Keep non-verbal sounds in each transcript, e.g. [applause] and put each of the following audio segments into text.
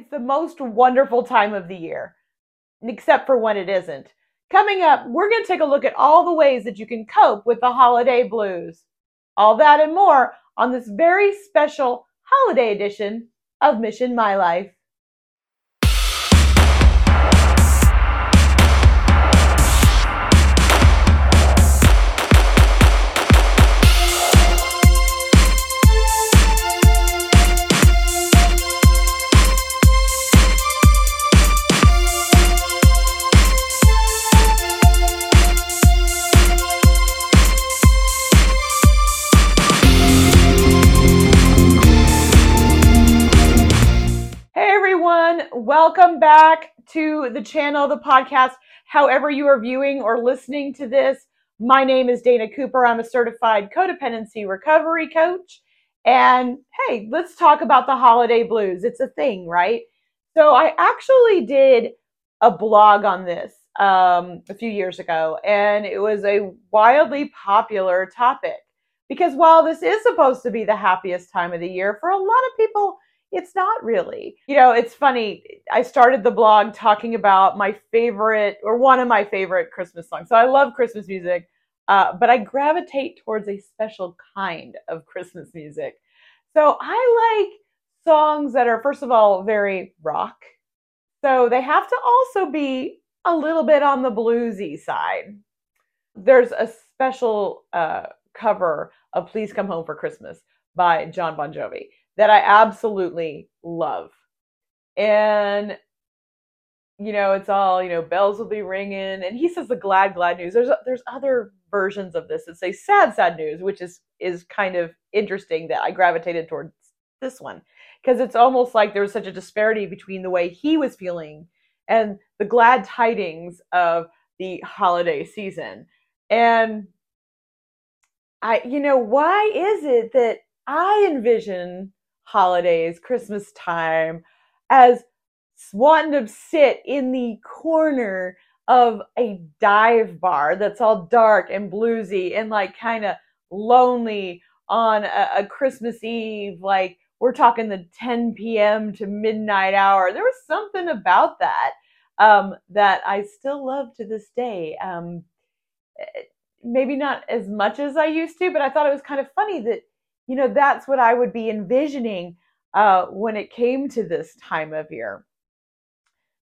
It's the most wonderful time of the year, except for when it isn't. Coming up, we're going to take a look at all the ways that you can cope with the holiday blues. All that and more on this very special holiday edition of Mission My Life. Back to the channel, the podcast, however you are viewing or listening to this. My name is Dana Cooper. I'm a certified codependency recovery coach. And hey, let's talk about the holiday blues. It's a thing, right? So I actually did a blog on this um, a few years ago, and it was a wildly popular topic because while this is supposed to be the happiest time of the year, for a lot of people, it's not really. You know, it's funny. I started the blog talking about my favorite or one of my favorite Christmas songs. So I love Christmas music, uh, but I gravitate towards a special kind of Christmas music. So I like songs that are, first of all, very rock. So they have to also be a little bit on the bluesy side. There's a special uh, cover of Please Come Home for Christmas by Jon Bon Jovi that I absolutely love. And you know, it's all, you know, bells will be ringing and he says the glad glad news. There's there's other versions of this that say sad sad news, which is is kind of interesting that I gravitated towards this one because it's almost like there was such a disparity between the way he was feeling and the glad tidings of the holiday season. And I, you know, why is it that I envision holidays, Christmas time, as to sit in the corner of a dive bar that's all dark and bluesy and like kind of lonely on a, a, Christmas Eve. Like we're talking the 10 p.m. to midnight hour. There was something about that um, that I still love to this day. Um, eh, maybe not as much as I used to, but I thought it was kind of funny that you know, that's what I would be envisioning uh, when it came to this time of year.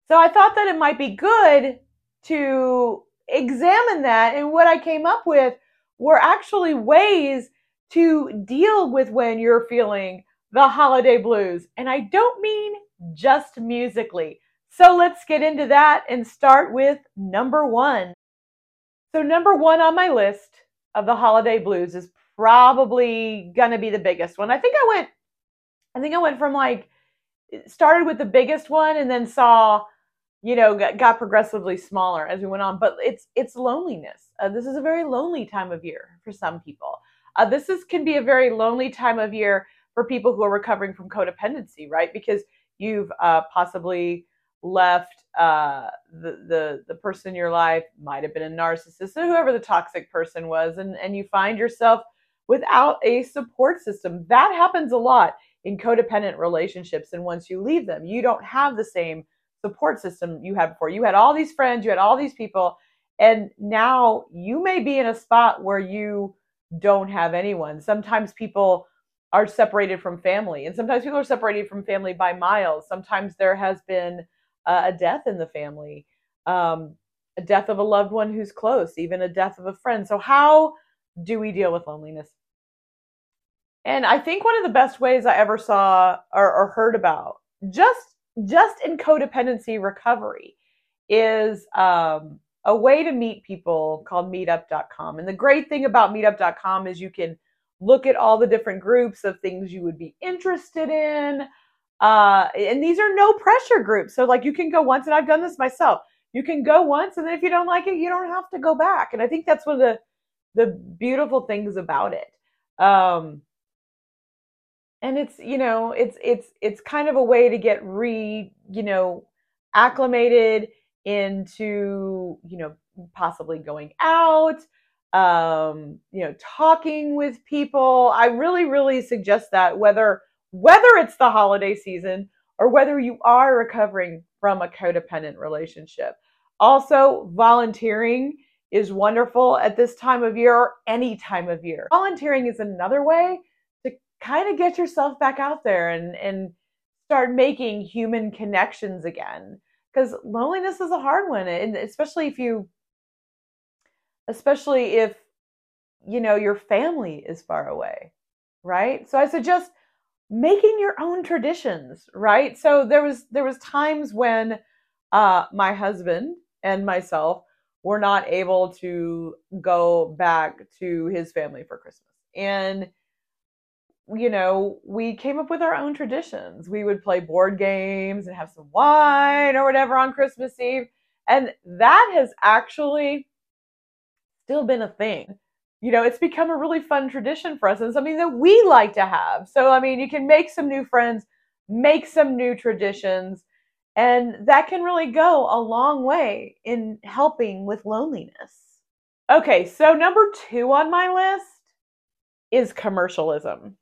So I thought that it might be good to examine that. And what I came up with were actually ways to deal with when you're feeling the holiday blues. And I don't mean just musically. So let's get into that and start with number one. So, number one on my list of the holiday blues is probably gonna be the biggest one. I think I went, I think I went from like started with the biggest one and then saw, you know, got, got progressively smaller as we went on. But it's it's loneliness. Uh, this is a very lonely time of year for some people. Uh, this is can be a very lonely time of year for people who are recovering from codependency, right? Because you've uh, possibly left uh, the the the person in your life might have been a narcissist or whoever the toxic person was, and and you find yourself without a support system. That happens a lot in codependent relationships. And once you leave them, you don't have the same support system you had before. You had all these friends, you had all these people, and now you may be in a spot where you don't have anyone. Sometimes people are separated from family, and sometimes people are separated from family by miles. Sometimes there has been a death in the family, um, a death of a loved one who's close, even a death of a friend. So, how do we deal with loneliness? And I think one of the best ways I ever saw or, or heard about just just in codependency recovery is um, a way to meet people called meetup.com. And the great thing about meetup.com is you can look at all the different groups of things you would be interested in. Uh, and these are no pressure groups. So, like, you can go once, and I've done this myself. You can go once, and then if you don't like it, you don't have to go back. And I think that's one of the the beautiful things about it. Um, and it's you know it's it's it's kind of a way to get re you know acclimated into you know possibly going out um you know talking with people i really really suggest that whether whether it's the holiday season or whether you are recovering from a codependent relationship. Also, volunteering is wonderful at this time of year or any time of year. Volunteering is another way to kind of get yourself back out there and, and start making human connections again. Because loneliness is a hard one, and especially if you, especially if you know your family is far away, right? So I suggest making your own traditions, right? So there was there was times when uh, my husband and myself were not able to go back to his family for Christmas. And you know, we came up with our own traditions. We would play board games and have some wine or whatever on Christmas Eve. And that has actually still been a thing. You know, it's become a really fun tradition for us and something that we like to have. So, I mean, you can make some new friends, make some new traditions, and that can really go a long way in helping with loneliness. Okay, so number two on my list is commercialism.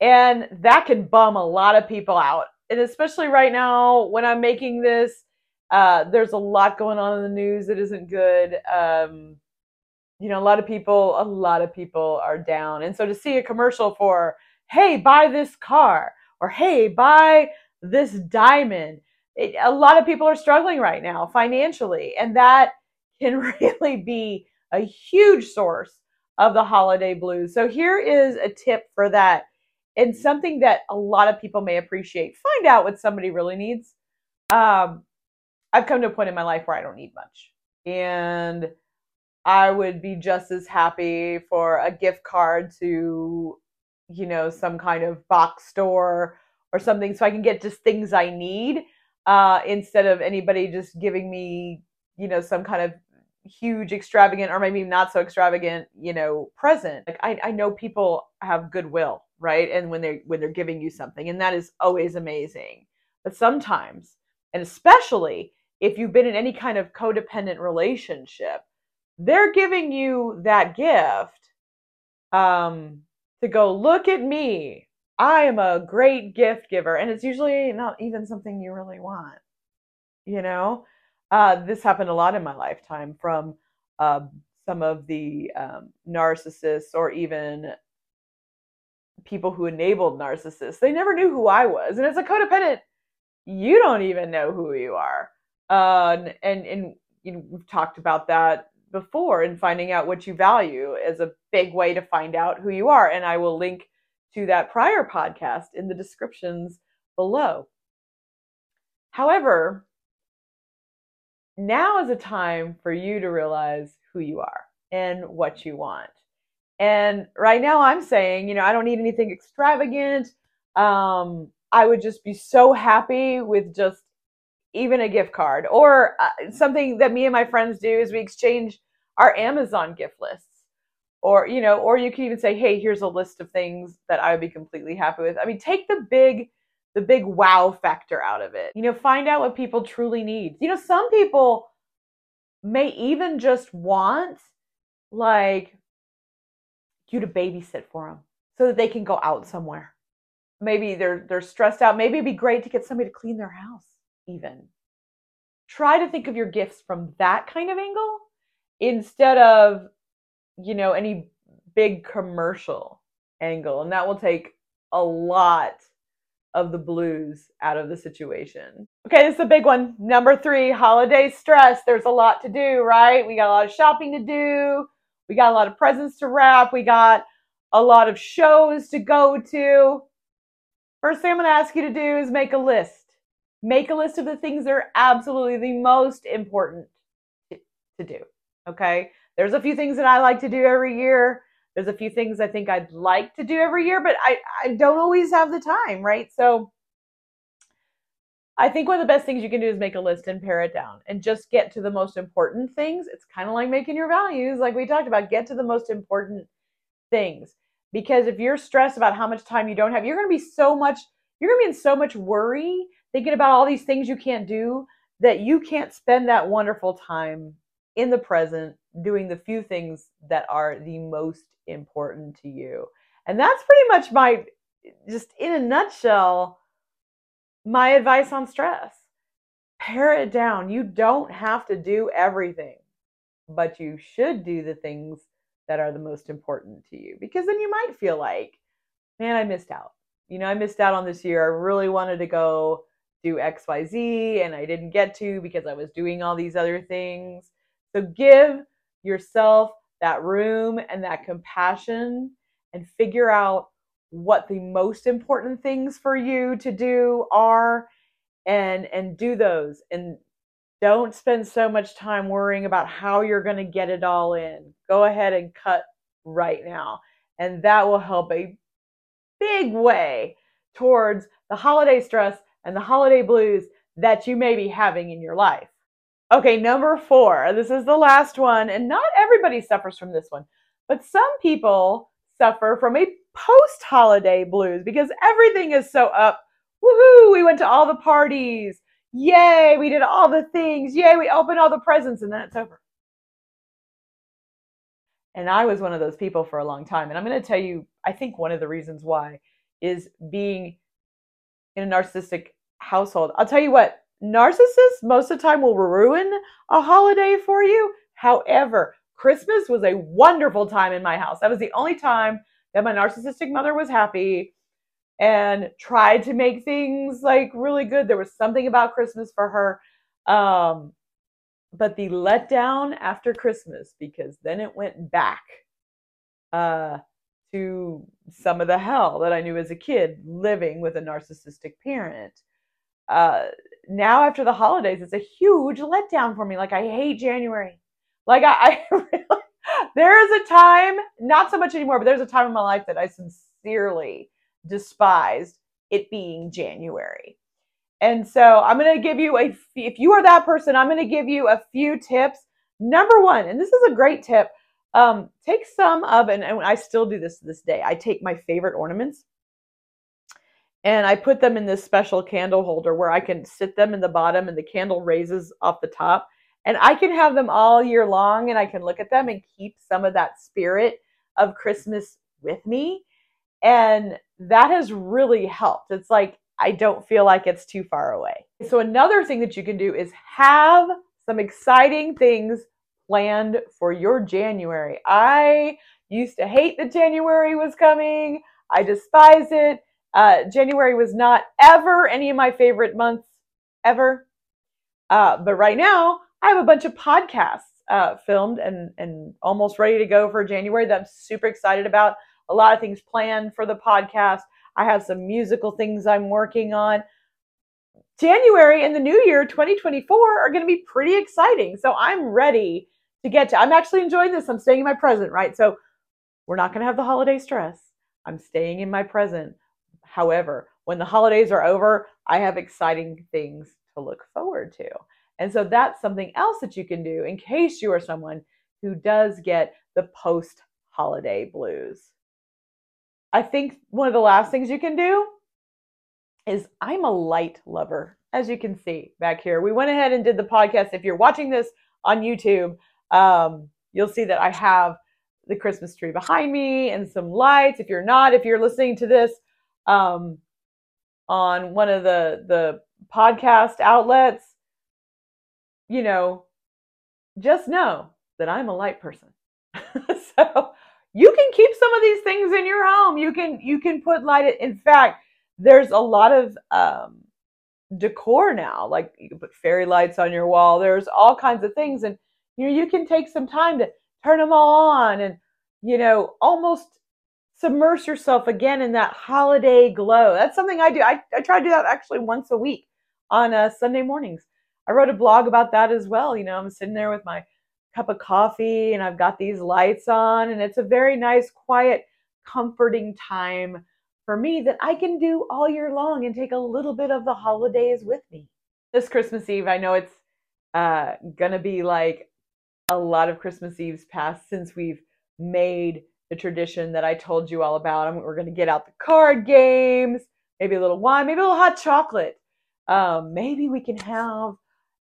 And that can bum a lot of people out. And especially right now when I'm making this, uh, there's a lot going on in the news that isn't good. Um, you know, a lot of people, a lot of people are down. And so to see a commercial for, hey, buy this car, or hey, buy this diamond, it, a lot of people are struggling right now financially, and that can [laughs] really be a huge source of the holiday blues. So here is a tip for that, and something that a lot of people may appreciate. Find out what somebody really needs. Um, I've come to a point in my life where I don't need much, and I would be just as happy for a gift card to, you know, some kind of box store or something, so I can get just things I need uh, instead of anybody just giving me, you know, some kind of huge extravagant or maybe not so extravagant, you know, present. Like I, I know people have goodwill, right? And when they're when they're giving you something, and that is always amazing. But sometimes, and especially if you've been in any kind of codependent relationship, they're giving you that gift um, to go look at me I am a great gift giver. And it's usually not even something you really want. You know, uh, this happened a lot in my lifetime from uh, some of the um, narcissists or even people who enabled narcissists. They never knew who I was. And as a codependent, you don't even know who you are. Uh, and, and you know, we've talked about that before and finding out what you value is a big way to find out who you are. And I will link to that prior podcast in the descriptions below. However, now is a time for you to realize who you are and what you want. And right now, I'm saying, you know, I don't need anything extravagant. Um, I would just be so happy with just even a gift card or uh, something that me and my friends do is we exchange our Amazon gift lists or you know or you can even say hey here's a list of things that i would be completely happy with. I mean take the big the big wow factor out of it. You know find out what people truly need. You know some people may even just want like you to babysit for them so that they can go out somewhere. Maybe they're they're stressed out. Maybe it'd be great to get somebody to clean their house even. Try to think of your gifts from that kind of angle instead of you know, any big commercial angle. And that will take a lot of the blues out of the situation. Okay, this is a big one. Number three, holiday stress. There's a lot to do, right? We got a lot of shopping to do. We got a lot of presents to wrap. We got a lot of shows to go to. First thing I'm going to ask you to do is make a list. Make a list of the things that are absolutely the most important to do. Okay? There's a few things that I like to do every year. There's a few things I think I'd like to do every year, but I, I don't always have the time, right? So I think one of the best things you can do is make a list and pare it down and just get to the most important things. It's kind of like making your values, like we talked about, get to the most important things. Because if you're stressed about how much time you don't have, you're going to be so much, you're going to be in so much worry thinking about all these things you can't do that you can't spend that wonderful time in the present doing the few things that are the most important to you. And that's pretty much my, just in a nutshell, my advice on stress pare it down. You don't have to do everything, but you should do the things that are the most important to you because then you might feel like, man, I missed out. You know, I missed out on this year. I really wanted to go do XYZ and I didn't get to because I was doing all these other things. So give yourself that room and that compassion and figure out what the most important things for you to do are and and do those. And don't spend so much time worrying about how you're going to get it all in. Go ahead and cut right now. And that will help a big way towards the holiday stress and the holiday blues that you may be having in your life okay number 4 this is the last one and not everybody suffers from this one but some people suffer from a post holiday blues because everything is so up woohoo, we went to all the parties. Yay, we did all the things. Yay, we opened all the presents, and then it's over. And I was one of those people for a long time. And I'm going to tell you, I think one of the reasons why is being in a narcissistic household. I'll tell you what, narcissists most of the time will ruin a holiday for you. However, Christmas was a wonderful time in my house. That was the only time that my narcissistic mother was happy and tried to make things like really good. There was something about Christmas for her. Um, but the letdown after Christmas, because then it went back uh, to some of the hell that I knew as a kid living with a narcissistic parent. Uh, now after the holidays, it's a huge letdown for me. Like I hate January. Like I, I [laughs] really, there is a time, not so much anymore, but there's a time in my life that I sincerely despised it being January. And so I'm going to give you a, if you are that person, I'm going to give you a few tips. Number one, and this is a great tip, um, take some of, and, and I still do this to this day, I take my favorite ornaments and I put them in this special candle holder where I can sit them in the bottom and the candle raises off the top. And I can have them all year long and I can look at them and keep some of that spirit of Christmas with me. And that has really helped. It's like, I don't feel like it's too far away. So, another thing that you can do is have some exciting things planned for your January. I used to hate that January was coming, I despise it. Uh, January was not ever any of my favorite months, ever. Uh, but right now, I have a bunch of podcasts uh, filmed and, and almost ready to go for January that I'm super excited about a lot of things planned for the podcast. I have some musical things I'm working on. January and the new year 2024 are going to be pretty exciting. So I'm ready to get to. I'm actually enjoying this. I'm staying in my present, right? So we're not going to have the holiday stress. I'm staying in my present. However, when the holidays are over, I have exciting things to look forward to. And so that's something else that you can do in case you are someone who does get the post holiday blues. I think one of the last things you can do is I'm a light lover, as you can see back here. We went ahead and did the podcast. If you're watching this on YouTube, um, you'll see that I have the Christmas tree behind me and some lights. If you're not, if you're listening to this um, on one of the the podcast outlets, you know, just know that I'm a light person. [laughs] so you can keep some of these things in your home. You can you can put light. In fact, there's a lot of um, decor now. Like you can put fairy lights on your wall. There's all kinds of things, and you know you can take some time to turn them all on, and you know almost submerge yourself again in that holiday glow. That's something I do. I, I try to do that actually once a week on uh, Sunday mornings. I wrote a blog about that as well. You know, I'm sitting there with my cup of coffee and I've got these lights on and it's a very nice, quiet, comforting time for me that I can do all year long and take a little bit of the holidays with me. This Christmas Eve, I know it's uh, gonna be like a lot of Christmas Eves past since we've made the tradition that I told you all about. I we're gonna get out the card games, maybe a little wine, maybe a little hot chocolate. Um, maybe we can have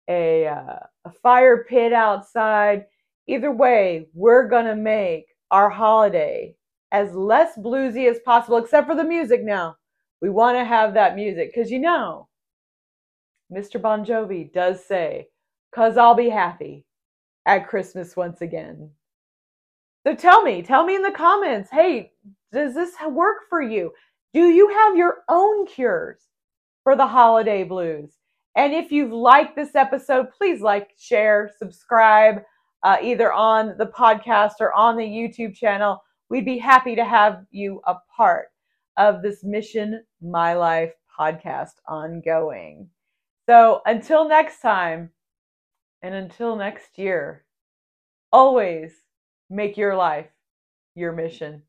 a, uh, a fire pit outside. Either way, we're going to make our holiday as less bluesy as possible, except for the music now. We want to have that music because you know, Mr. Bon Jovi does say, Cause I'll be happy at Christmas once again. So tell me, tell me in the comments, hey, does this work for you? Do you have your own cures for the holiday blues? And if you've liked this episode, please like, share, subscribe, uh, either on the podcast or on the YouTube channel. We'd be happy to have you a part of this Mission My Life podcast ongoing. So until next time, and until next year, always make your life your mission.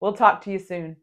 We'll talk to you soon.